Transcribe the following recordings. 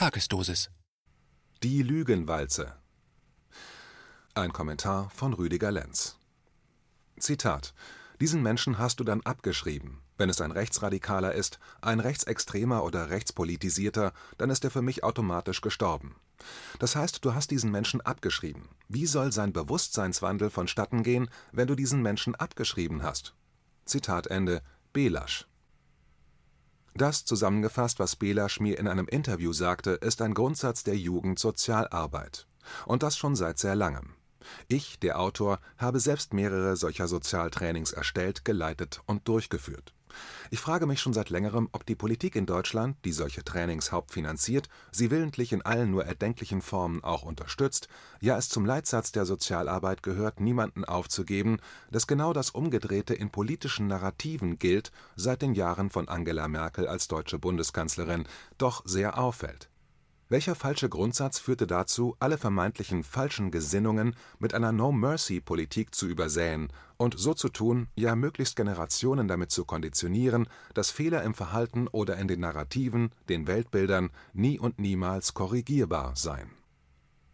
Tagesdosis. Die Lügenwalze. Ein Kommentar von Rüdiger Lenz. Zitat: Diesen Menschen hast du dann abgeschrieben. Wenn es ein Rechtsradikaler ist, ein Rechtsextremer oder Rechtspolitisierter, dann ist er für mich automatisch gestorben. Das heißt, du hast diesen Menschen abgeschrieben. Wie soll sein Bewusstseinswandel vonstatten gehen, wenn du diesen Menschen abgeschrieben hast? Zitat Ende. Belasch. Das zusammengefasst, was Belasch mir in einem Interview sagte, ist ein Grundsatz der Jugendsozialarbeit. Und das schon seit sehr langem. Ich, der Autor, habe selbst mehrere solcher Sozialtrainings erstellt, geleitet und durchgeführt. Ich frage mich schon seit längerem, ob die Politik in Deutschland, die solche Trainings hauptfinanziert, sie willentlich in allen nur erdenklichen Formen auch unterstützt, ja es zum Leitsatz der Sozialarbeit gehört, niemanden aufzugeben, dass genau das Umgedrehte in politischen Narrativen gilt, seit den Jahren von Angela Merkel als deutsche Bundeskanzlerin, doch sehr auffällt. Welcher falsche Grundsatz führte dazu, alle vermeintlichen falschen Gesinnungen mit einer No-Mercy-Politik zu übersäen und so zu tun, ja möglichst Generationen damit zu konditionieren, dass Fehler im Verhalten oder in den Narrativen, den Weltbildern nie und niemals korrigierbar seien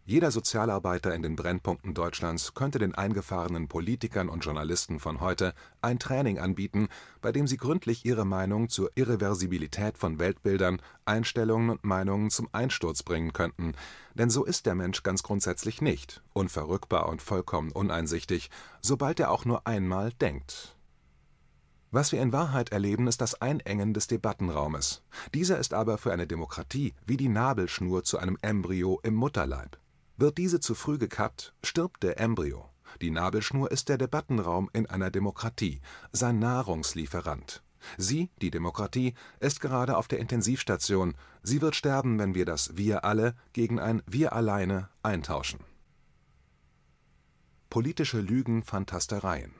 jeder Sozialarbeiter in den Brennpunkten Deutschlands könnte den eingefahrenen Politikern und Journalisten von heute ein Training anbieten, bei dem sie gründlich ihre Meinung zur Irreversibilität von Weltbildern, Einstellungen und Meinungen zum Einsturz bringen könnten. Denn so ist der Mensch ganz grundsätzlich nicht, unverrückbar und vollkommen uneinsichtig, sobald er auch nur einmal denkt. Was wir in Wahrheit erleben, ist das Einengen des Debattenraumes. Dieser ist aber für eine Demokratie wie die Nabelschnur zu einem Embryo im Mutterleib. Wird diese zu früh gekappt, stirbt der Embryo. Die Nabelschnur ist der Debattenraum in einer Demokratie, sein Nahrungslieferant. Sie, die Demokratie, ist gerade auf der Intensivstation. Sie wird sterben, wenn wir das Wir alle gegen ein Wir alleine eintauschen. Politische Lügenfantastereien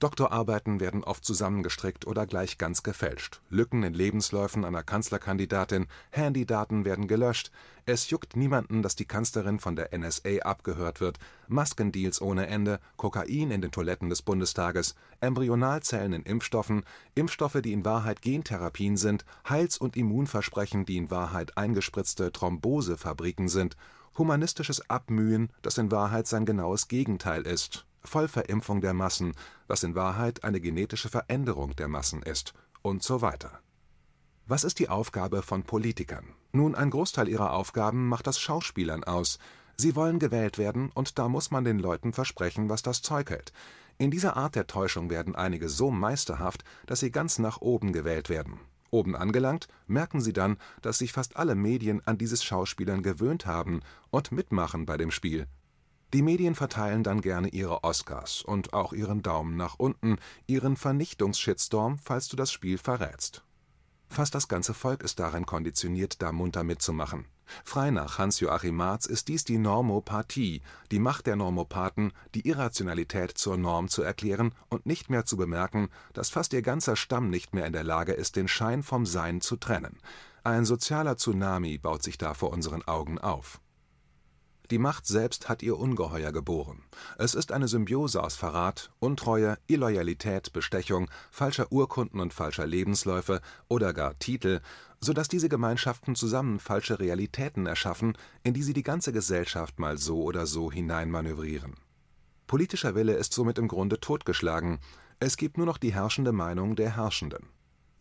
Doktorarbeiten werden oft zusammengestrickt oder gleich ganz gefälscht, Lücken in Lebensläufen einer Kanzlerkandidatin, Handydaten werden gelöscht, es juckt niemanden, dass die Kanzlerin von der NSA abgehört wird, Maskendeals ohne Ende, Kokain in den Toiletten des Bundestages, Embryonalzellen in Impfstoffen, Impfstoffe, die in Wahrheit Gentherapien sind, Heils- und Immunversprechen, die in Wahrheit eingespritzte Thrombosefabriken sind, humanistisches Abmühen, das in Wahrheit sein genaues Gegenteil ist Vollverimpfung der Massen, was in Wahrheit eine genetische Veränderung der Massen ist, und so weiter. Was ist die Aufgabe von Politikern? Nun, ein Großteil ihrer Aufgaben macht das Schauspielern aus. Sie wollen gewählt werden, und da muss man den Leuten versprechen, was das Zeug hält. In dieser Art der Täuschung werden einige so meisterhaft, dass sie ganz nach oben gewählt werden. Oben angelangt, merken sie dann, dass sich fast alle Medien an dieses Schauspielern gewöhnt haben und mitmachen bei dem Spiel, die Medien verteilen dann gerne ihre Oscars und auch ihren Daumen nach unten, ihren Vernichtungs-Shitstorm, falls du das Spiel verrätst. Fast das ganze Volk ist darin konditioniert, da munter mitzumachen. Frei nach Hans-Joachim Marz ist dies die Normopathie, die Macht der Normopathen, die Irrationalität zur Norm zu erklären und nicht mehr zu bemerken, dass fast ihr ganzer Stamm nicht mehr in der Lage ist, den Schein vom Sein zu trennen. Ein sozialer Tsunami baut sich da vor unseren Augen auf die Macht selbst hat ihr Ungeheuer geboren. Es ist eine Symbiose aus Verrat, Untreue, Illoyalität, Bestechung, falscher Urkunden und falscher Lebensläufe oder gar Titel, so dass diese Gemeinschaften zusammen falsche Realitäten erschaffen, in die sie die ganze Gesellschaft mal so oder so hineinmanövrieren. Politischer Wille ist somit im Grunde totgeschlagen, es gibt nur noch die herrschende Meinung der Herrschenden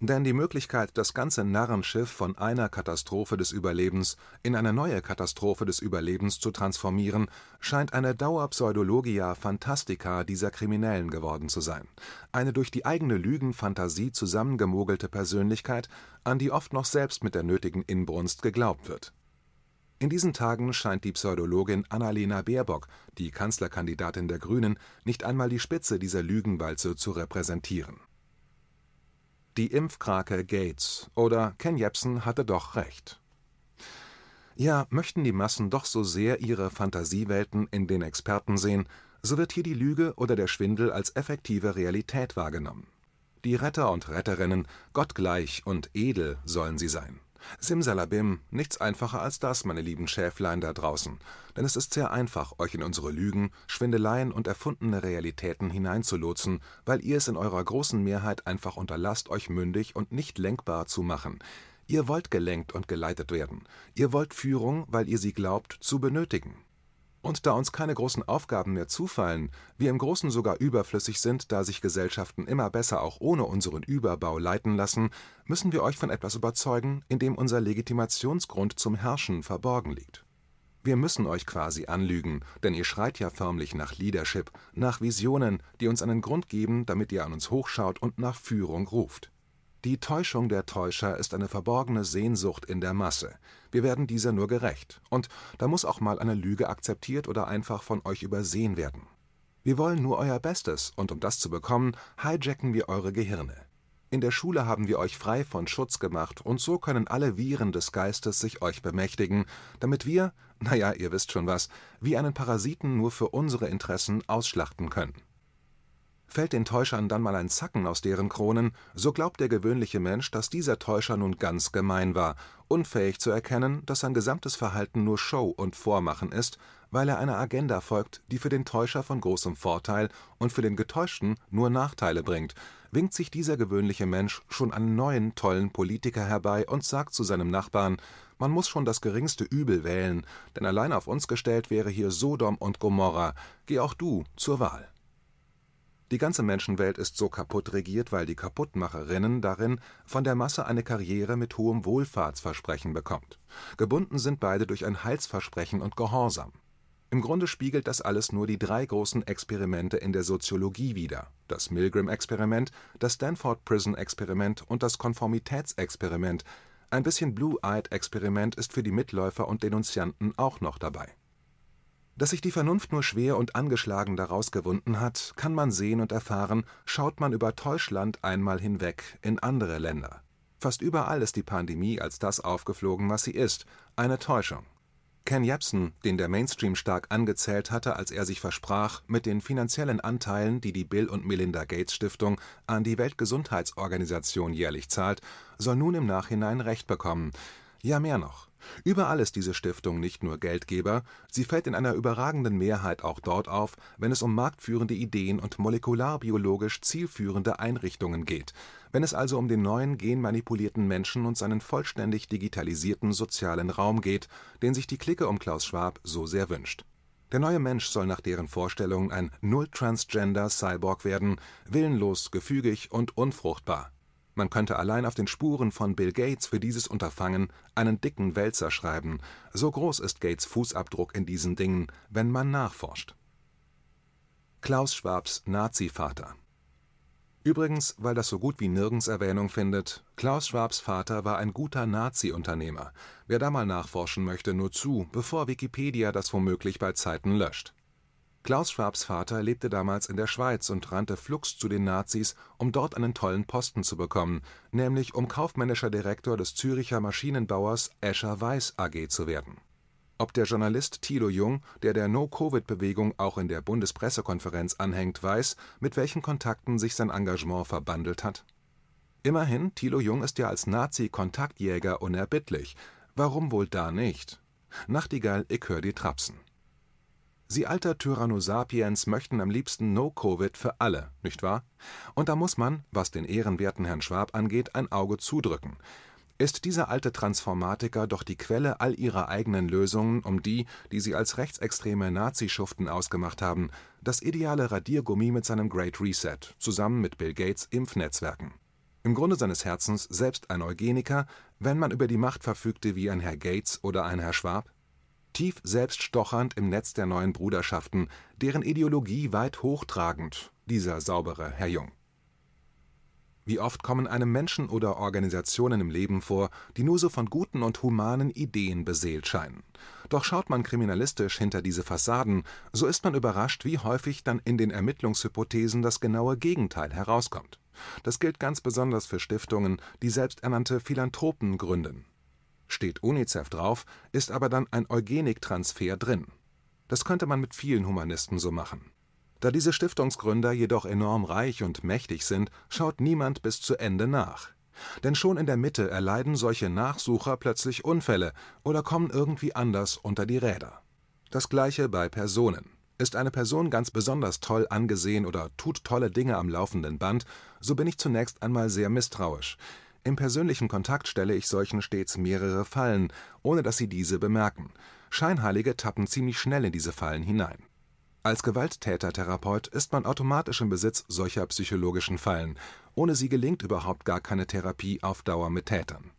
denn die Möglichkeit, das ganze Narrenschiff von einer Katastrophe des Überlebens in eine neue Katastrophe des Überlebens zu transformieren, scheint eine Dauerpseudologia phantastica dieser Kriminellen geworden zu sein, eine durch die eigene Lügenfantasie zusammengemogelte Persönlichkeit, an die oft noch selbst mit der nötigen Inbrunst geglaubt wird. In diesen Tagen scheint die Pseudologin Annalena Baerbock, die Kanzlerkandidatin der Grünen, nicht einmal die Spitze dieser Lügenwalze zu repräsentieren die Impfkrake Gates oder Ken Jebsen hatte doch recht. Ja, möchten die Massen doch so sehr ihre Fantasiewelten in den Experten sehen, so wird hier die Lüge oder der Schwindel als effektive Realität wahrgenommen. Die Retter und Retterinnen, gottgleich und edel sollen sie sein. Simsalabim, nichts einfacher als das, meine lieben Schäflein da draußen, denn es ist sehr einfach, euch in unsere Lügen, Schwindeleien und erfundene Realitäten hineinzulotsen, weil ihr es in eurer großen Mehrheit einfach unterlasst, euch mündig und nicht lenkbar zu machen. Ihr wollt gelenkt und geleitet werden. Ihr wollt Führung, weil ihr sie glaubt, zu benötigen. Und da uns keine großen Aufgaben mehr zufallen, wir im Großen sogar überflüssig sind, da sich Gesellschaften immer besser auch ohne unseren Überbau leiten lassen, müssen wir euch von etwas überzeugen, in dem unser Legitimationsgrund zum Herrschen verborgen liegt. Wir müssen euch quasi anlügen, denn ihr schreit ja förmlich nach Leadership, nach Visionen, die uns einen Grund geben, damit ihr an uns hochschaut und nach Führung ruft. Die Täuschung der Täuscher ist eine verborgene Sehnsucht in der Masse. Wir werden dieser nur gerecht. Und da muss auch mal eine Lüge akzeptiert oder einfach von euch übersehen werden. Wir wollen nur euer Bestes, und um das zu bekommen, hijacken wir eure Gehirne. In der Schule haben wir euch frei von Schutz gemacht, und so können alle Viren des Geistes sich euch bemächtigen, damit wir, naja, ihr wisst schon was, wie einen Parasiten nur für unsere Interessen ausschlachten können. Fällt den Täuschern dann mal ein Zacken aus deren Kronen, so glaubt der gewöhnliche Mensch, dass dieser Täuscher nun ganz gemein war, unfähig zu erkennen, dass sein gesamtes Verhalten nur Show und Vormachen ist, weil er einer Agenda folgt, die für den Täuscher von großem Vorteil und für den Getäuschten nur Nachteile bringt, winkt sich dieser gewöhnliche Mensch schon einen neuen tollen Politiker herbei und sagt zu seinem Nachbarn, man muss schon das geringste Übel wählen, denn allein auf uns gestellt wäre hier Sodom und Gomorra, geh auch du zur Wahl. Die ganze Menschenwelt ist so kaputt regiert, weil die Kaputtmacherinnen darin von der Masse eine Karriere mit hohem Wohlfahrtsversprechen bekommt. Gebunden sind beide durch ein Heilsversprechen und Gehorsam. Im Grunde spiegelt das alles nur die drei großen Experimente in der Soziologie wider: das Milgram-Experiment, das Stanford-Prison-Experiment und das Konformitätsexperiment. Ein bisschen Blue-Eyed-Experiment ist für die Mitläufer und Denunzianten auch noch dabei dass sich die Vernunft nur schwer und angeschlagen daraus gewunden hat, kann man sehen und erfahren, schaut man über Täuschland einmal hinweg in andere Länder. Fast überall ist die Pandemie als das aufgeflogen, was sie ist, eine Täuschung. Ken Jebsen, den der Mainstream stark angezählt hatte, als er sich versprach, mit den finanziellen Anteilen, die die Bill und Melinda Gates Stiftung an die Weltgesundheitsorganisation jährlich zahlt, soll nun im Nachhinein Recht bekommen. Ja, mehr noch. Überall ist diese Stiftung nicht nur Geldgeber, sie fällt in einer überragenden Mehrheit auch dort auf, wenn es um marktführende Ideen und molekularbiologisch zielführende Einrichtungen geht, wenn es also um den neuen genmanipulierten Menschen und seinen vollständig digitalisierten sozialen Raum geht, den sich die Clique um Klaus Schwab so sehr wünscht. Der neue Mensch soll nach deren Vorstellungen ein Null-Transgender-Cyborg werden, willenlos, gefügig und unfruchtbar man könnte allein auf den Spuren von Bill Gates für dieses Unterfangen einen dicken Wälzer schreiben, so groß ist Gates Fußabdruck in diesen Dingen, wenn man nachforscht. Klaus Schwabs Nazi-Vater Übrigens, weil das so gut wie nirgends Erwähnung findet, Klaus Schwabs Vater war ein guter Nazi-Unternehmer. Wer da mal nachforschen möchte, nur zu, bevor Wikipedia das womöglich bei Zeiten löscht Klaus Schwabs Vater lebte damals in der Schweiz und rannte flugs zu den Nazis, um dort einen tollen Posten zu bekommen, nämlich um kaufmännischer Direktor des Züricher Maschinenbauers Escher Weiß AG zu werden. Ob der Journalist Thilo Jung, der der No-Covid-Bewegung auch in der Bundespressekonferenz anhängt, weiß, mit welchen Kontakten sich sein Engagement verbandelt hat? Immerhin, Thilo Jung ist ja als Nazi-Kontaktjäger unerbittlich. Warum wohl da nicht? Nachtigall, ich hör die Trapsen. Sie alter Tyrannosapiens möchten am liebsten No-Covid für alle, nicht wahr? Und da muss man, was den ehrenwerten Herrn Schwab angeht, ein Auge zudrücken. Ist dieser alte Transformatiker doch die Quelle all ihrer eigenen Lösungen, um die, die sie als rechtsextreme Nazischuften ausgemacht haben, das ideale Radiergummi mit seinem Great Reset, zusammen mit Bill Gates Impfnetzwerken. Im Grunde seines Herzens selbst ein Eugeniker, wenn man über die Macht verfügte wie ein Herr Gates oder ein Herr Schwab? Tief selbststochernd im Netz der neuen Bruderschaften, deren Ideologie weit hochtragend, dieser saubere Herr Jung. Wie oft kommen einem Menschen oder Organisationen im Leben vor, die nur so von guten und humanen Ideen beseelt scheinen. Doch schaut man kriminalistisch hinter diese Fassaden, so ist man überrascht, wie häufig dann in den Ermittlungshypothesen das genaue Gegenteil herauskommt. Das gilt ganz besonders für Stiftungen, die selbsternannte Philanthropen gründen Steht UNICEF drauf, ist aber dann ein Eugeniktransfer drin. Das könnte man mit vielen Humanisten so machen. Da diese Stiftungsgründer jedoch enorm reich und mächtig sind, schaut niemand bis zu Ende nach. Denn schon in der Mitte erleiden solche Nachsucher plötzlich Unfälle oder kommen irgendwie anders unter die Räder. Das gleiche bei Personen. Ist eine Person ganz besonders toll angesehen oder tut tolle Dinge am laufenden Band, so bin ich zunächst einmal sehr misstrauisch. Im persönlichen Kontakt stelle ich solchen stets mehrere Fallen, ohne dass sie diese bemerken. Scheinheilige tappen ziemlich schnell in diese Fallen hinein. Als Gewalttäter-Therapeut ist man automatisch im Besitz solcher psychologischen Fallen, ohne sie gelingt überhaupt gar keine Therapie auf Dauer mit Tätern.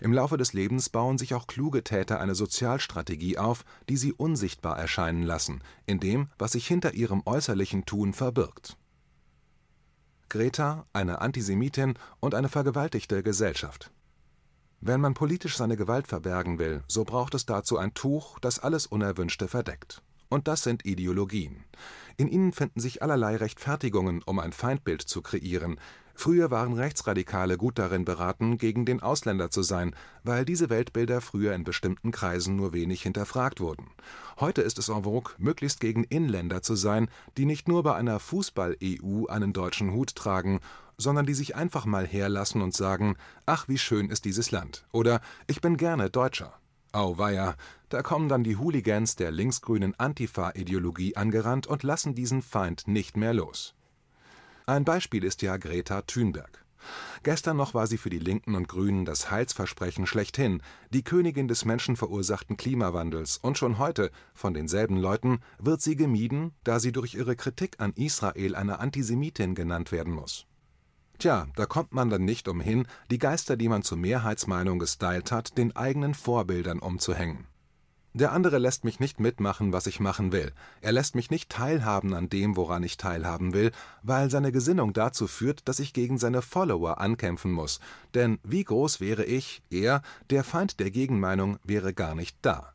Im Laufe des Lebens bauen sich auch kluge Täter eine Sozialstrategie auf, die sie unsichtbar erscheinen lassen, in dem, was sich hinter ihrem äußerlichen Tun verbirgt. Greta, eine Antisemitin und eine vergewaltigte Gesellschaft Wenn man politisch seine Gewalt verbergen will, so braucht es dazu ein Tuch, das alles Unerwünschte verdeckt. Und das sind Ideologien. In ihnen finden sich allerlei Rechtfertigungen, um ein Feindbild zu kreieren, Früher waren Rechtsradikale gut darin beraten, gegen den Ausländer zu sein, weil diese Weltbilder früher in bestimmten Kreisen nur wenig hinterfragt wurden. Heute ist es en vogue, möglichst gegen Inländer zu sein, die nicht nur bei einer Fußball-EU einen deutschen Hut tragen, sondern die sich einfach mal herlassen und sagen: Ach, wie schön ist dieses Land. Oder Ich bin gerne Deutscher. Auweia, da kommen dann die Hooligans der linksgrünen Antifa-Ideologie angerannt und lassen diesen Feind nicht mehr los. Ein Beispiel ist ja Greta Thunberg. Gestern noch war sie für die Linken und Grünen das Heilsversprechen schlechthin, die Königin des menschenverursachten Klimawandels, und schon heute, von denselben Leuten, wird sie gemieden, da sie durch ihre Kritik an Israel eine Antisemitin genannt werden muss. Tja, da kommt man dann nicht umhin, die Geister, die man zur Mehrheitsmeinung gestylt hat, den eigenen Vorbildern umzuhängen. Der andere lässt mich nicht mitmachen, was ich machen will. Er lässt mich nicht teilhaben an dem, woran ich teilhaben will, weil seine Gesinnung dazu führt, dass ich gegen seine Follower ankämpfen muss. Denn wie groß wäre ich, er, der Feind der Gegenmeinung wäre gar nicht da.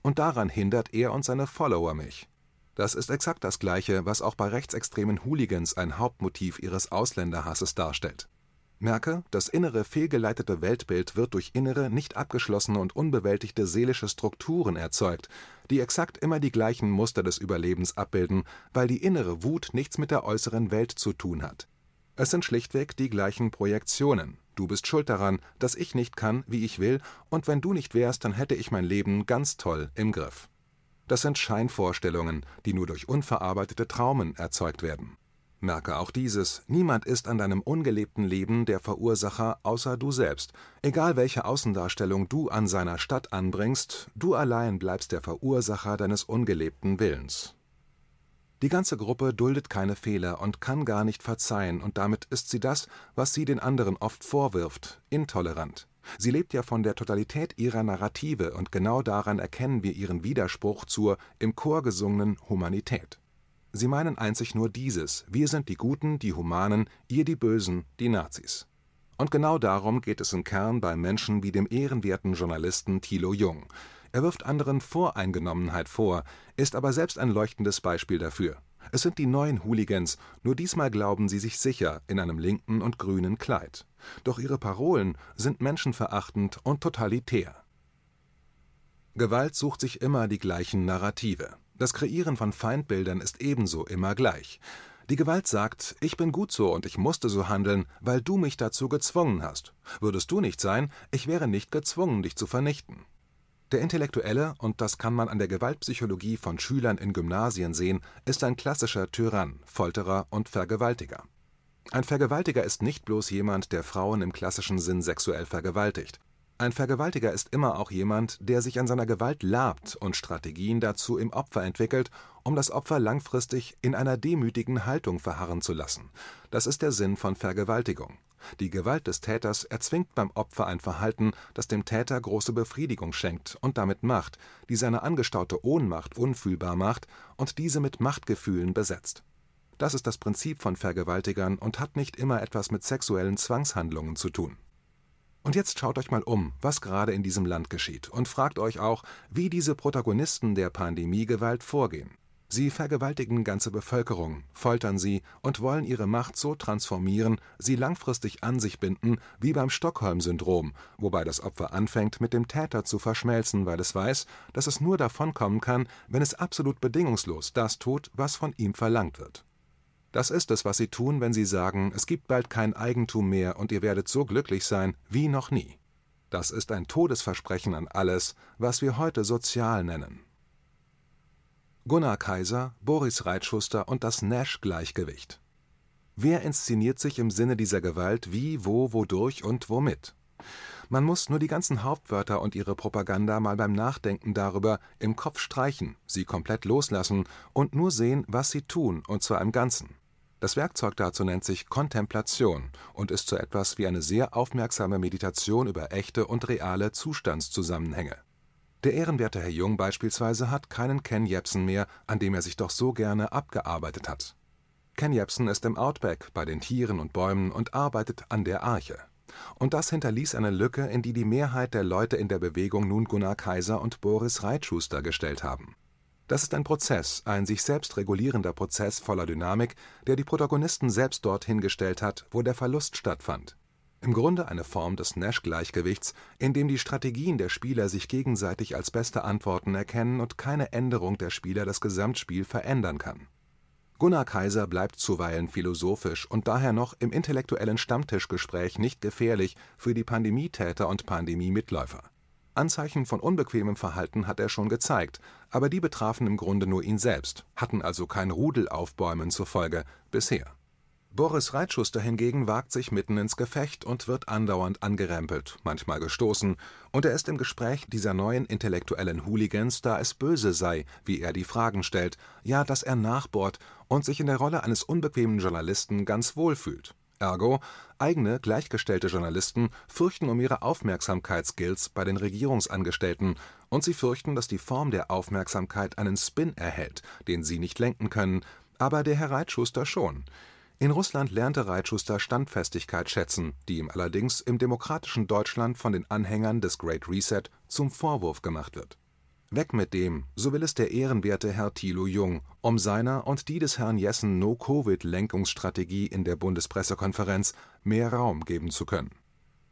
Und daran hindert er und seine Follower mich. Das ist exakt das Gleiche, was auch bei rechtsextremen Hooligans ein Hauptmotiv ihres Ausländerhasses darstellt. Merke, das innere fehlgeleitete Weltbild wird durch innere, nicht abgeschlossene und unbewältigte seelische Strukturen erzeugt, die exakt immer die gleichen Muster des Überlebens abbilden, weil die innere Wut nichts mit der äußeren Welt zu tun hat. Es sind schlichtweg die gleichen Projektionen. Du bist schuld daran, dass ich nicht kann, wie ich will, und wenn du nicht wärst, dann hätte ich mein Leben ganz toll im Griff. Das sind Scheinvorstellungen, die nur durch unverarbeitete Traumen erzeugt werden Merke auch dieses: Niemand ist an deinem ungelebten Leben der Verursacher außer du selbst. Egal welche Außendarstellung du an seiner Stadt anbringst, du allein bleibst der Verursacher deines ungelebten Willens. Die ganze Gruppe duldet keine Fehler und kann gar nicht verzeihen, und damit ist sie das, was sie den anderen oft vorwirft: intolerant. Sie lebt ja von der Totalität ihrer Narrative, und genau daran erkennen wir ihren Widerspruch zur im Chor gesungenen Humanität Sie meinen einzig nur dieses: Wir sind die Guten, die Humanen, ihr die Bösen, die Nazis. Und genau darum geht es im Kern bei Menschen wie dem ehrenwerten Journalisten Thilo Jung. Er wirft anderen Voreingenommenheit vor, ist aber selbst ein leuchtendes Beispiel dafür. Es sind die neuen Hooligans, nur diesmal glauben sie sich sicher in einem linken und grünen Kleid. Doch ihre Parolen sind menschenverachtend und totalitär. Gewalt sucht sich immer die gleichen Narrative. Das Kreieren von Feindbildern ist ebenso immer gleich. Die Gewalt sagt, ich bin gut so und ich musste so handeln, weil du mich dazu gezwungen hast. Würdest du nicht sein, ich wäre nicht gezwungen, dich zu vernichten. Der Intellektuelle, und das kann man an der Gewaltpsychologie von Schülern in Gymnasien sehen, ist ein klassischer Tyrann, Folterer und Vergewaltiger. Ein Vergewaltiger ist nicht bloß jemand, der Frauen im klassischen Sinn sexuell vergewaltigt. Ein Vergewaltiger ist immer auch jemand, der sich an seiner Gewalt labt und Strategien dazu im Opfer entwickelt, um das Opfer langfristig in einer demütigen Haltung verharren zu lassen. Das ist der Sinn von Vergewaltigung. Die Gewalt des Täters erzwingt beim Opfer ein Verhalten, das dem Täter große Befriedigung schenkt und damit Macht, die seine angestaute Ohnmacht unfühlbar macht und diese mit Machtgefühlen besetzt. Das ist das Prinzip von Vergewaltigern und hat nicht immer etwas mit sexuellen Zwangshandlungen zu tun und jetzt schaut euch mal um, was gerade in diesem Land geschieht, und fragt euch auch, wie diese Protagonisten der Pandemiegewalt vorgehen. Sie vergewaltigen ganze Bevölkerung, foltern sie und wollen ihre Macht so transformieren, sie langfristig an sich binden, wie beim Stockholm-Syndrom, wobei das Opfer anfängt, mit dem Täter zu verschmelzen, weil es weiß, dass es nur davonkommen kann, wenn es absolut bedingungslos das tut, was von ihm verlangt wird. Das ist es, was sie tun, wenn sie sagen, es gibt bald kein Eigentum mehr und ihr werdet so glücklich sein wie noch nie. Das ist ein Todesversprechen an alles, was wir heute sozial nennen. Gunnar Kaiser, Boris Reitschuster und das Nash-Gleichgewicht. Wer inszeniert sich im Sinne dieser Gewalt wie, wo, wodurch und womit? Man muss nur die ganzen Hauptwörter und ihre Propaganda mal beim Nachdenken darüber im Kopf streichen, sie komplett loslassen und nur sehen, was sie tun, und zwar im Ganzen. Das Werkzeug dazu nennt sich Kontemplation und ist so etwas wie eine sehr aufmerksame Meditation über echte und reale Zustandszusammenhänge. Der ehrenwerte Herr Jung beispielsweise hat keinen Ken Jebsen mehr, an dem er sich doch so gerne abgearbeitet hat. Ken Jebsen ist im Outback bei den Tieren und Bäumen und arbeitet an der Arche. Und das hinterließ eine Lücke, in die die Mehrheit der Leute in der Bewegung nun Gunnar Kaiser und Boris Reitschuster gestellt haben. Das ist ein Prozess, ein sich selbst regulierender Prozess voller Dynamik, der die Protagonisten selbst dorthin gestellt hat, wo der Verlust stattfand. Im Grunde eine Form des Nash-Gleichgewichts, in dem die Strategien der Spieler sich gegenseitig als beste Antworten erkennen und keine Änderung der Spieler das Gesamtspiel verändern kann Gunnar Kaiser bleibt zuweilen philosophisch und daher noch im intellektuellen Stammtischgespräch nicht gefährlich für die Pandemietäter und Pandemiemitläufer. Anzeichen von unbequemem Verhalten hat er schon gezeigt, aber die betrafen im Grunde nur ihn selbst, hatten also kein Rudelaufbäumen zur Folge bisher Boris Reitschuster hingegen wagt sich mitten ins Gefecht und wird andauernd angerempelt, manchmal gestoßen, und er ist im Gespräch dieser neuen intellektuellen Hooligans, da es böse sei, wie er die Fragen stellt, ja, dass er nachbohrt und sich in der Rolle eines unbequemen Journalisten ganz wohl fühlt. Ergo, eigene, gleichgestellte Journalisten fürchten um ihre Aufmerksamkeitsskills bei den Regierungsangestellten, und sie fürchten, dass die Form der Aufmerksamkeit einen Spin erhält, den sie nicht lenken können, aber der Herr Reitschuster schon. In Russland lernte Reitschuster Standfestigkeit schätzen, die ihm allerdings im demokratischen Deutschland von den Anhängern des Great Reset zum Vorwurf gemacht wird. Weg mit dem, so will es der ehrenwerte Herr Thilo Jung, um seiner und die des Herrn Jessen No-Covid-Lenkungsstrategie in der Bundespressekonferenz mehr Raum geben zu können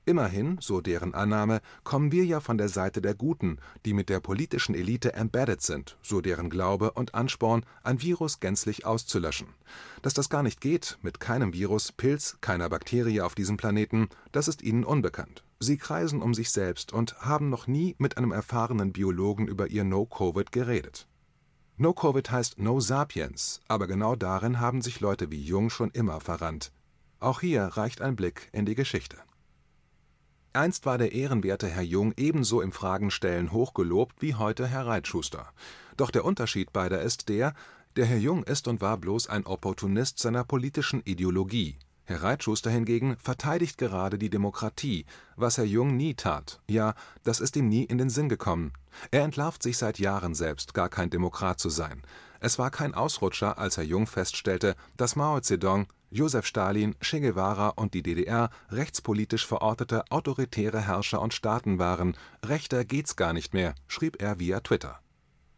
Immerhin, so deren Annahme, kommen wir ja von der Seite der Guten, die mit der politischen Elite embedded sind, so deren Glaube und Ansporn, ein Virus gänzlich auszulöschen. Dass das gar nicht geht, mit keinem Virus, Pilz, keiner Bakterie auf diesem Planeten, das ist ihnen unbekannt. Sie kreisen um sich selbst und haben noch nie mit einem erfahrenen Biologen über ihr No-Covid geredet. No-Covid heißt No Sapiens, aber genau darin haben sich Leute wie Jung schon immer verrannt. Auch hier reicht ein Blick in die Geschichte Einst war der ehrenwerte Herr Jung ebenso im Fragenstellen hochgelobt wie heute Herr Reitschuster. Doch der Unterschied beider ist der, der Herr Jung ist und war bloß ein Opportunist seiner politischen Ideologie. Herr Reitschuster hingegen verteidigt gerade die Demokratie, was Herr Jung nie tat, ja, das ist ihm nie in den Sinn gekommen. Er entlarvt sich seit Jahren selbst, gar kein Demokrat zu sein. Es war kein Ausrutscher, als Herr Jung feststellte, dass Mao Zedong Josef Stalin, Che Guevara und die DDR rechtspolitisch verortete autoritäre Herrscher und Staaten waren, rechter geht's gar nicht mehr, schrieb er via Twitter.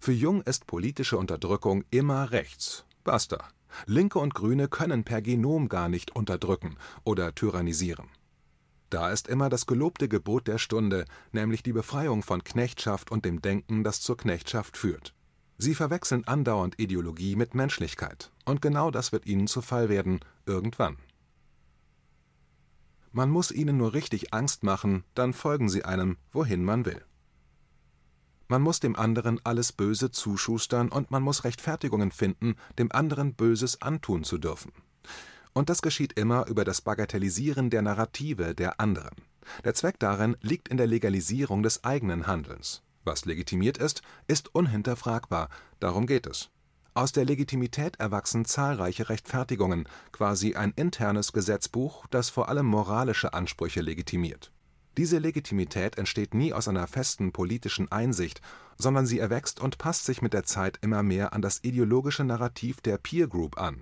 Für Jung ist politische Unterdrückung immer rechts. Basta. Linke und Grüne können per Genom gar nicht unterdrücken oder tyrannisieren. Da ist immer das gelobte Gebot der Stunde, nämlich die Befreiung von Knechtschaft und dem Denken, das zur Knechtschaft führt. Sie verwechseln andauernd Ideologie mit Menschlichkeit, und genau das wird ihnen zu Fall werden, irgendwann. Man muss ihnen nur richtig Angst machen, dann folgen sie einem, wohin man will. Man muss dem anderen alles Böse zuschustern und man muss Rechtfertigungen finden, dem anderen Böses antun zu dürfen. Und das geschieht immer über das Bagatellisieren der Narrative der anderen. Der Zweck darin liegt in der Legalisierung des eigenen Handelns. Was legitimiert ist, ist unhinterfragbar, darum geht es. Aus der Legitimität erwachsen zahlreiche Rechtfertigungen, quasi ein internes Gesetzbuch, das vor allem moralische Ansprüche legitimiert. Diese Legitimität entsteht nie aus einer festen politischen Einsicht, sondern sie erwächst und passt sich mit der Zeit immer mehr an das ideologische Narrativ der Peer Group an,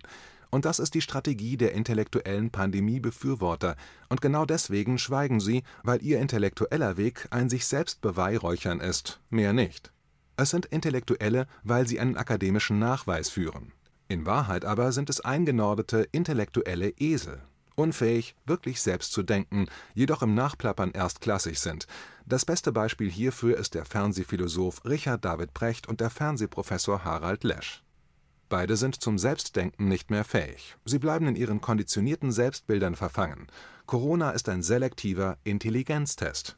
und das ist die Strategie der intellektuellen Pandemiebefürworter, und genau deswegen schweigen sie, weil ihr intellektueller Weg ein sich selbst beweihräuchern ist, mehr nicht. Es sind Intellektuelle, weil sie einen akademischen Nachweis führen. In Wahrheit aber sind es eingenordete intellektuelle Esel, unfähig, wirklich selbst zu denken, jedoch im Nachplappern erstklassig sind. Das beste Beispiel hierfür ist der Fernsehphilosoph Richard David Brecht und der Fernsehprofessor Harald Lesch Beide sind zum Selbstdenken nicht mehr fähig. Sie bleiben in ihren konditionierten Selbstbildern verfangen. Corona ist ein selektiver Intelligenztest.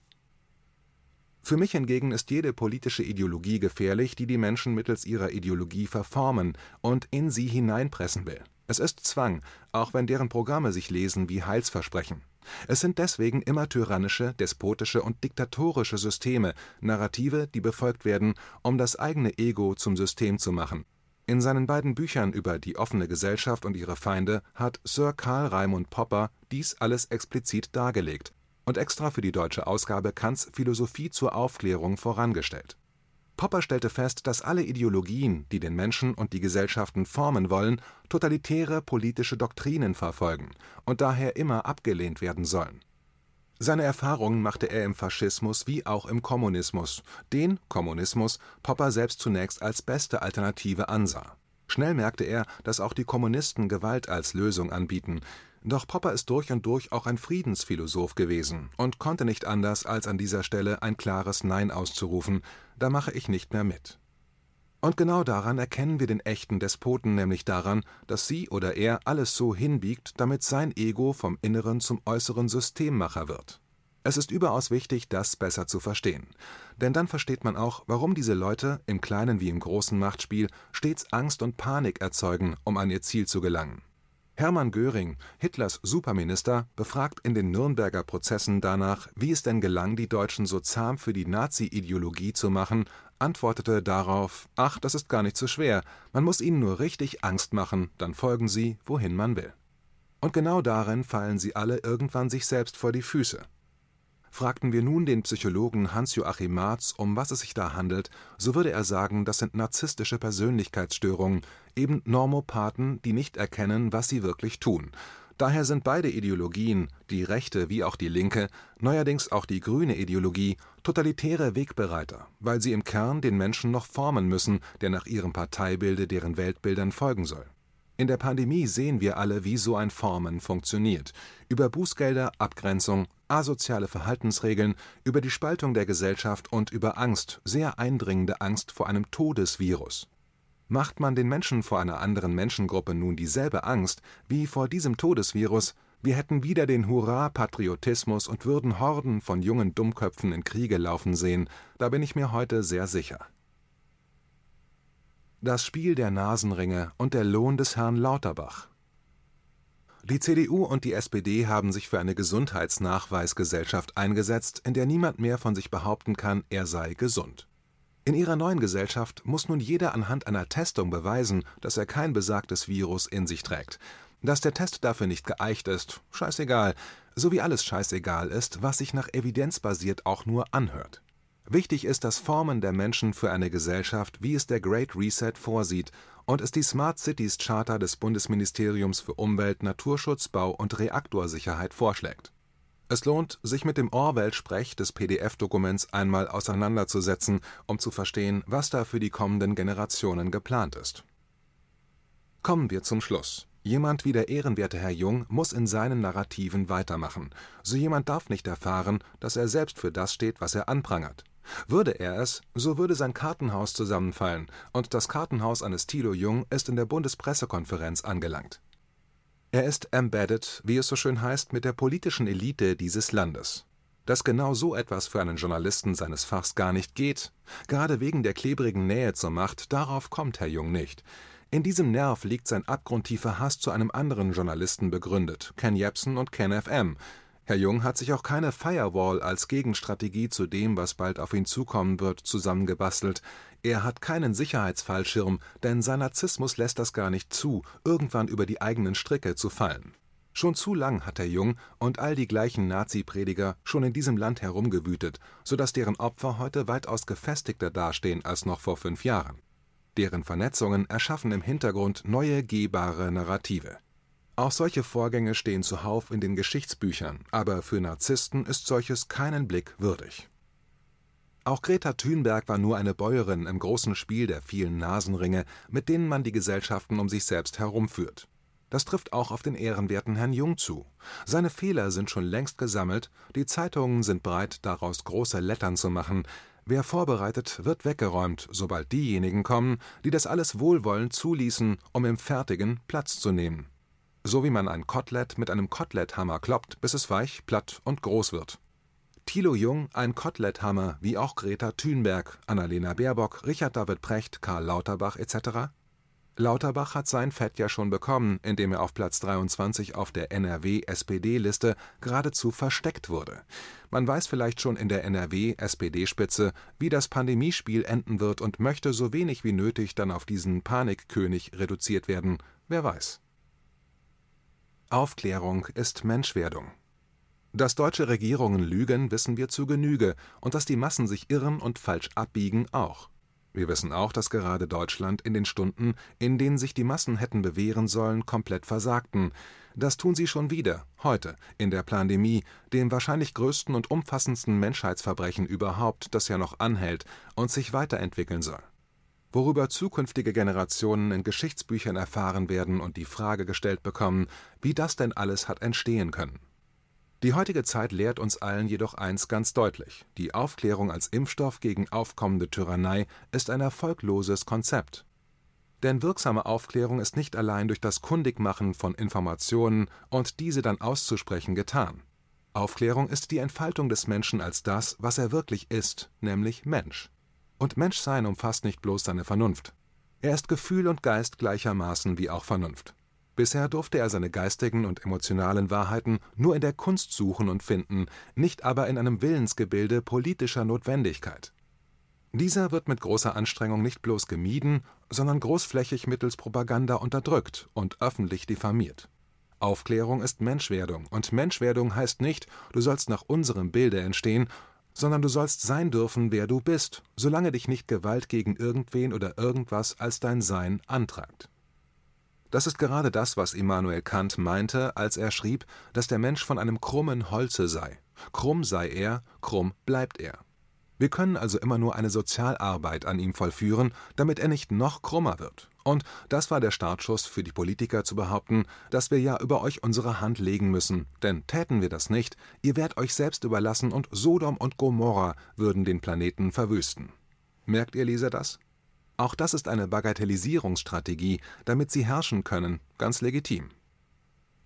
Für mich hingegen ist jede politische Ideologie gefährlich, die die Menschen mittels ihrer Ideologie verformen und in sie hineinpressen will. Es ist Zwang, auch wenn deren Programme sich lesen wie Heilsversprechen. Es sind deswegen immer tyrannische, despotische und diktatorische Systeme, Narrative, die befolgt werden, um das eigene Ego zum System zu machen. In seinen beiden Büchern über die offene Gesellschaft und ihre Feinde hat Sir Karl Raimund Popper dies alles explizit dargelegt und extra für die deutsche Ausgabe Kants Philosophie zur Aufklärung vorangestellt. Popper stellte fest, dass alle Ideologien, die den Menschen und die Gesellschaften formen wollen, totalitäre politische Doktrinen verfolgen und daher immer abgelehnt werden sollen. Seine Erfahrungen machte er im Faschismus wie auch im Kommunismus, den Kommunismus Popper selbst zunächst als beste Alternative ansah. Schnell merkte er, dass auch die Kommunisten Gewalt als Lösung anbieten, doch Popper ist durch und durch auch ein Friedensphilosoph gewesen und konnte nicht anders, als an dieser Stelle ein klares Nein auszurufen: Da mache ich nicht mehr mit. Und genau daran erkennen wir den echten Despoten, nämlich daran, dass sie oder er alles so hinbiegt, damit sein Ego vom inneren zum äußeren Systemmacher wird. Es ist überaus wichtig, das besser zu verstehen. Denn dann versteht man auch, warum diese Leute, im kleinen wie im großen Machtspiel, stets Angst und Panik erzeugen, um an ihr Ziel zu gelangen. Hermann Göring, Hitlers Superminister, befragt in den Nürnberger Prozessen danach, wie es denn gelang, die Deutschen so zahm für die Nazi-Ideologie zu machen, antwortete darauf: „ Ach, das ist gar nicht so schwer, man muss ihnen nur richtig Angst machen, dann folgen sie, wohin man will. “Und genau darin fallen sie alle irgendwann sich selbst vor die Füße Fragten wir nun den Psychologen Hans-Joachim Marz, um was es sich da handelt, so würde er sagen, das sind narzisstische Persönlichkeitsstörungen, eben Normopathen, die nicht erkennen, was sie wirklich tun. Daher sind beide Ideologien, die rechte wie auch die linke, neuerdings auch die grüne Ideologie, totalitäre Wegbereiter, weil sie im Kern den Menschen noch formen müssen, der nach ihrem Parteibilde deren Weltbildern folgen soll in der Pandemie sehen wir alle, wie so ein Formen funktioniert. Über Bußgelder, Abgrenzung, asoziale Verhaltensregeln, über die Spaltung der Gesellschaft und über Angst, sehr eindringende Angst vor einem Todesvirus. Macht man den Menschen vor einer anderen Menschengruppe nun dieselbe Angst wie vor diesem Todesvirus, wir hätten wieder den Hurra-Patriotismus und würden Horden von jungen Dummköpfen in Kriege laufen sehen, da bin ich mir heute sehr sicher. Das Spiel der Nasenringe und der Lohn des Herrn Lauterbach. Die CDU und die SPD haben sich für eine Gesundheitsnachweisgesellschaft eingesetzt, in der niemand mehr von sich behaupten kann, er sei gesund. In ihrer neuen Gesellschaft muss nun jeder anhand einer Testung beweisen, dass er kein besagtes Virus in sich trägt. Dass der Test dafür nicht geeicht ist, scheißegal, so wie alles scheißegal ist, was sich nach Evidenz basiert auch nur anhört. Wichtig ist das Formen der Menschen für eine Gesellschaft, wie es der Great Reset vorsieht und es die Smart Cities Charta des Bundesministeriums für Umwelt, Naturschutz, Bau und Reaktorsicherheit vorschlägt. Es lohnt, sich mit dem Orwell-Sprech des PDF-Dokuments einmal auseinanderzusetzen, um zu verstehen, was da für die kommenden Generationen geplant ist. Kommen wir zum Schluss. Jemand wie der ehrenwerte Herr Jung muss in seinen Narrativen weitermachen. So jemand darf nicht erfahren, dass er selbst für das steht, was er anprangert. Würde er es, so würde sein Kartenhaus zusammenfallen, und das Kartenhaus eines Thilo Jung ist in der Bundespressekonferenz angelangt. Er ist embedded, wie es so schön heißt, mit der politischen Elite dieses Landes. Dass genau so etwas für einen Journalisten seines Fachs gar nicht geht, gerade wegen der klebrigen Nähe zur Macht, darauf kommt Herr Jung nicht. In diesem Nerv liegt sein abgrundtiefer Hass zu einem anderen Journalisten begründet, Ken Jebsen und Ken FM, Herr Jung hat sich auch keine Firewall als Gegenstrategie zu dem, was bald auf ihn zukommen wird, zusammengebastelt. Er hat keinen Sicherheitsfallschirm, denn sein Narzissmus lässt das gar nicht zu, irgendwann über die eigenen Stricke zu fallen. Schon zu lang hat Herr Jung und all die gleichen Nazi-Prediger schon in diesem Land herumgewütet, so dass deren Opfer heute weitaus gefestigter dastehen als noch vor fünf Jahren. Deren Vernetzungen erschaffen im Hintergrund neue gehbare Narrative auch solche Vorgänge stehen zuhauf in den Geschichtsbüchern, aber für Narzissten ist solches keinen Blick würdig. Auch Greta Thunberg war nur eine Bäuerin im großen Spiel der vielen Nasenringe, mit denen man die Gesellschaften um sich selbst herumführt. Das trifft auch auf den ehrenwerten Herrn Jung zu. Seine Fehler sind schon längst gesammelt, die Zeitungen sind bereit, daraus große Lettern zu machen. Wer vorbereitet, wird weggeräumt, sobald diejenigen kommen, die das alles wohlwollend zuließen, um im Fertigen Platz zu nehmen so wie man ein Kotelett mit einem Koteletthammer kloppt, bis es weich, platt und groß wird. Thilo Jung ein Koteletthammer, wie auch Greta Thunberg, Annalena Baerbock, Richard David Precht, Karl Lauterbach etc.? Lauterbach hat sein Fett ja schon bekommen, indem er auf Platz 23 auf der NRW-SPD-Liste geradezu versteckt wurde. Man weiß vielleicht schon in der NRW-SPD-Spitze, wie das Pandemiespiel enden wird und möchte so wenig wie nötig dann auf diesen Panikkönig reduziert werden. Wer weiß. Aufklärung ist Menschwerdung. Dass deutsche Regierungen lügen, wissen wir zu Genüge, und dass die Massen sich irren und falsch abbiegen auch. Wir wissen auch, dass gerade Deutschland in den Stunden, in denen sich die Massen hätten bewähren sollen, komplett versagten. Das tun sie schon wieder, heute, in der Plandemie, dem wahrscheinlich größten und umfassendsten Menschheitsverbrechen überhaupt, das ja noch anhält und sich weiterentwickeln soll. Worüber zukünftige Generationen in Geschichtsbüchern erfahren werden und die Frage gestellt bekommen, wie das denn alles hat entstehen können. Die heutige Zeit lehrt uns allen jedoch eins ganz deutlich: Die Aufklärung als Impfstoff gegen aufkommende Tyrannei ist ein erfolgloses Konzept. Denn wirksame Aufklärung ist nicht allein durch das Kundigmachen von Informationen und diese dann auszusprechen getan. Aufklärung ist die Entfaltung des Menschen als das, was er wirklich ist, nämlich Mensch. Und Menschsein umfasst nicht bloß seine Vernunft. Er ist Gefühl und Geist gleichermaßen wie auch Vernunft Bisher durfte er seine geistigen und emotionalen Wahrheiten nur in der Kunst suchen und finden, nicht aber in einem Willensgebilde politischer Notwendigkeit. Dieser wird mit großer Anstrengung nicht bloß gemieden, sondern großflächig mittels Propaganda unterdrückt und öffentlich diffamiert. Aufklärung ist Menschwerdung, und Menschwerdung heißt nicht, du sollst nach unserem Bilde entstehen, sondern du sollst sein dürfen, wer du bist, solange dich nicht Gewalt gegen irgendwen oder irgendwas als dein Sein antreibt das ist gerade das, was Immanuel Kant meinte, als er schrieb, dass der Mensch von einem krummen Holze sei. Krumm sei er, krumm bleibt er. Wir können also immer nur eine Sozialarbeit an ihm vollführen, damit er nicht noch krummer wird. Und das war der Startschuss für die Politiker zu behaupten, dass wir ja über euch unsere Hand legen müssen, denn täten wir das nicht, ihr wärt euch selbst überlassen und Sodom und Gomorra würden den Planeten verwüsten. Merkt ihr Leser das? Auch das ist eine Bagatellisierungsstrategie, damit sie herrschen können, ganz legitim.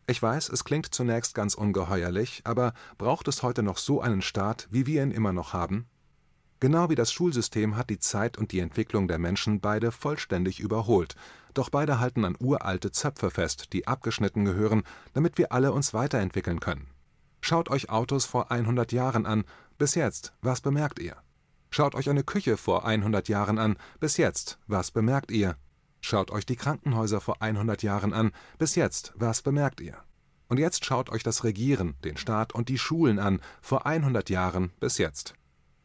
Ich weiß, es klingt zunächst ganz ungeheuerlich, aber braucht es heute noch so einen Staat, wie wir ihn immer noch haben? Genau wie das Schulsystem hat die Zeit und die Entwicklung der Menschen beide vollständig überholt, doch beide halten an uralte Zöpfe fest, die abgeschnitten gehören, damit wir alle uns weiterentwickeln können. Schaut euch Autos vor 100 Jahren an, bis jetzt, was bemerkt ihr? Schaut euch eine Küche vor 100 Jahren an, bis jetzt, was bemerkt ihr? Schaut euch die Krankenhäuser vor 100 Jahren an, bis jetzt, was bemerkt ihr? Und jetzt schaut euch das Regieren, den Staat und die Schulen an, vor 100 Jahren bis jetzt.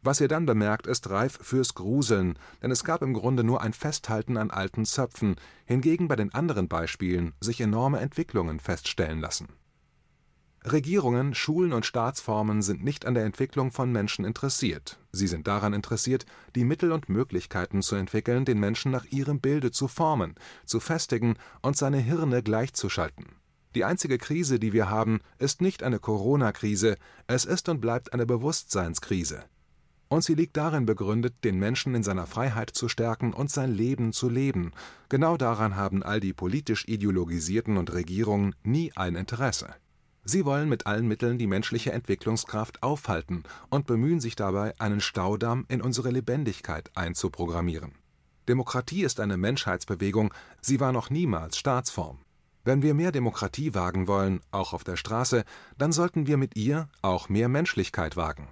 Was ihr dann bemerkt, ist reif fürs Gruseln, denn es gab im Grunde nur ein Festhalten an alten Zöpfen, hingegen bei den anderen Beispielen sich enorme Entwicklungen feststellen lassen. Regierungen, Schulen und Staatsformen sind nicht an der Entwicklung von Menschen interessiert, sie sind daran interessiert, die Mittel und Möglichkeiten zu entwickeln, den Menschen nach ihrem Bilde zu formen, zu festigen und seine Hirne gleichzuschalten. Die einzige Krise, die wir haben, ist nicht eine Corona-Krise, es ist und bleibt eine Bewusstseinskrise. Und sie liegt darin begründet, den Menschen in seiner Freiheit zu stärken und sein Leben zu leben. Genau daran haben all die politisch ideologisierten und Regierungen nie ein Interesse. Sie wollen mit allen Mitteln die menschliche Entwicklungskraft aufhalten und bemühen sich dabei, einen Staudamm in unsere Lebendigkeit einzuprogrammieren. Demokratie ist eine Menschheitsbewegung, sie war noch niemals Staatsform. Wenn wir mehr Demokratie wagen wollen, auch auf der Straße, dann sollten wir mit ihr auch mehr Menschlichkeit wagen.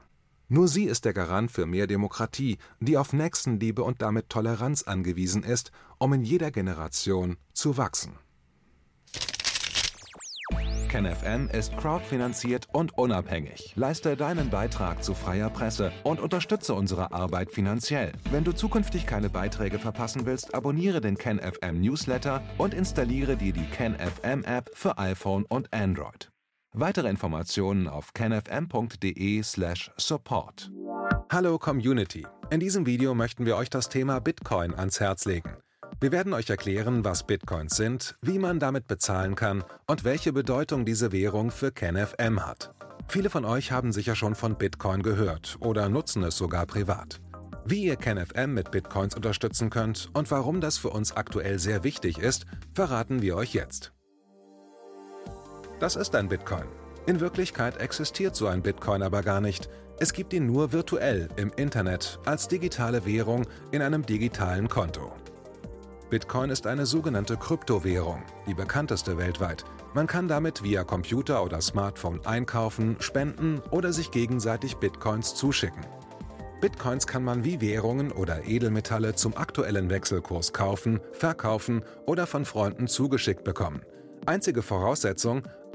Nur sie ist der Garant für mehr Demokratie, die auf Nächstenliebe und damit Toleranz angewiesen ist, um in jeder Generation zu wachsen. KenFM ist crowdfinanziert und unabhängig. Leiste deinen Beitrag zu freier Presse und unterstütze unsere Arbeit finanziell. Wenn du zukünftig keine Beiträge verpassen willst, abonniere den KenFM Newsletter und installiere dir die KenFM App für iPhone und Android. Weitere Informationen auf kenfm.de/support. Hallo Community. In diesem Video möchten wir euch das Thema Bitcoin ans Herz legen. Wir werden euch erklären, was Bitcoins sind, wie man damit bezahlen kann und welche Bedeutung diese Währung für KenFM hat. Viele von euch haben sicher schon von Bitcoin gehört oder nutzen es sogar privat. Wie ihr KenFM mit Bitcoins unterstützen könnt und warum das für uns aktuell sehr wichtig ist, verraten wir euch jetzt. Das ist ein Bitcoin. In Wirklichkeit existiert so ein Bitcoin aber gar nicht. Es gibt ihn nur virtuell im Internet als digitale Währung in einem digitalen Konto. Bitcoin ist eine sogenannte Kryptowährung, die bekannteste weltweit. Man kann damit via Computer oder Smartphone einkaufen, spenden oder sich gegenseitig Bitcoins zuschicken. Bitcoins kann man wie Währungen oder Edelmetalle zum aktuellen Wechselkurs kaufen, verkaufen oder von Freunden zugeschickt bekommen. Einzige Voraussetzung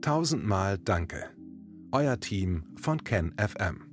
tausendmal Danke. Euer Team von KenFM.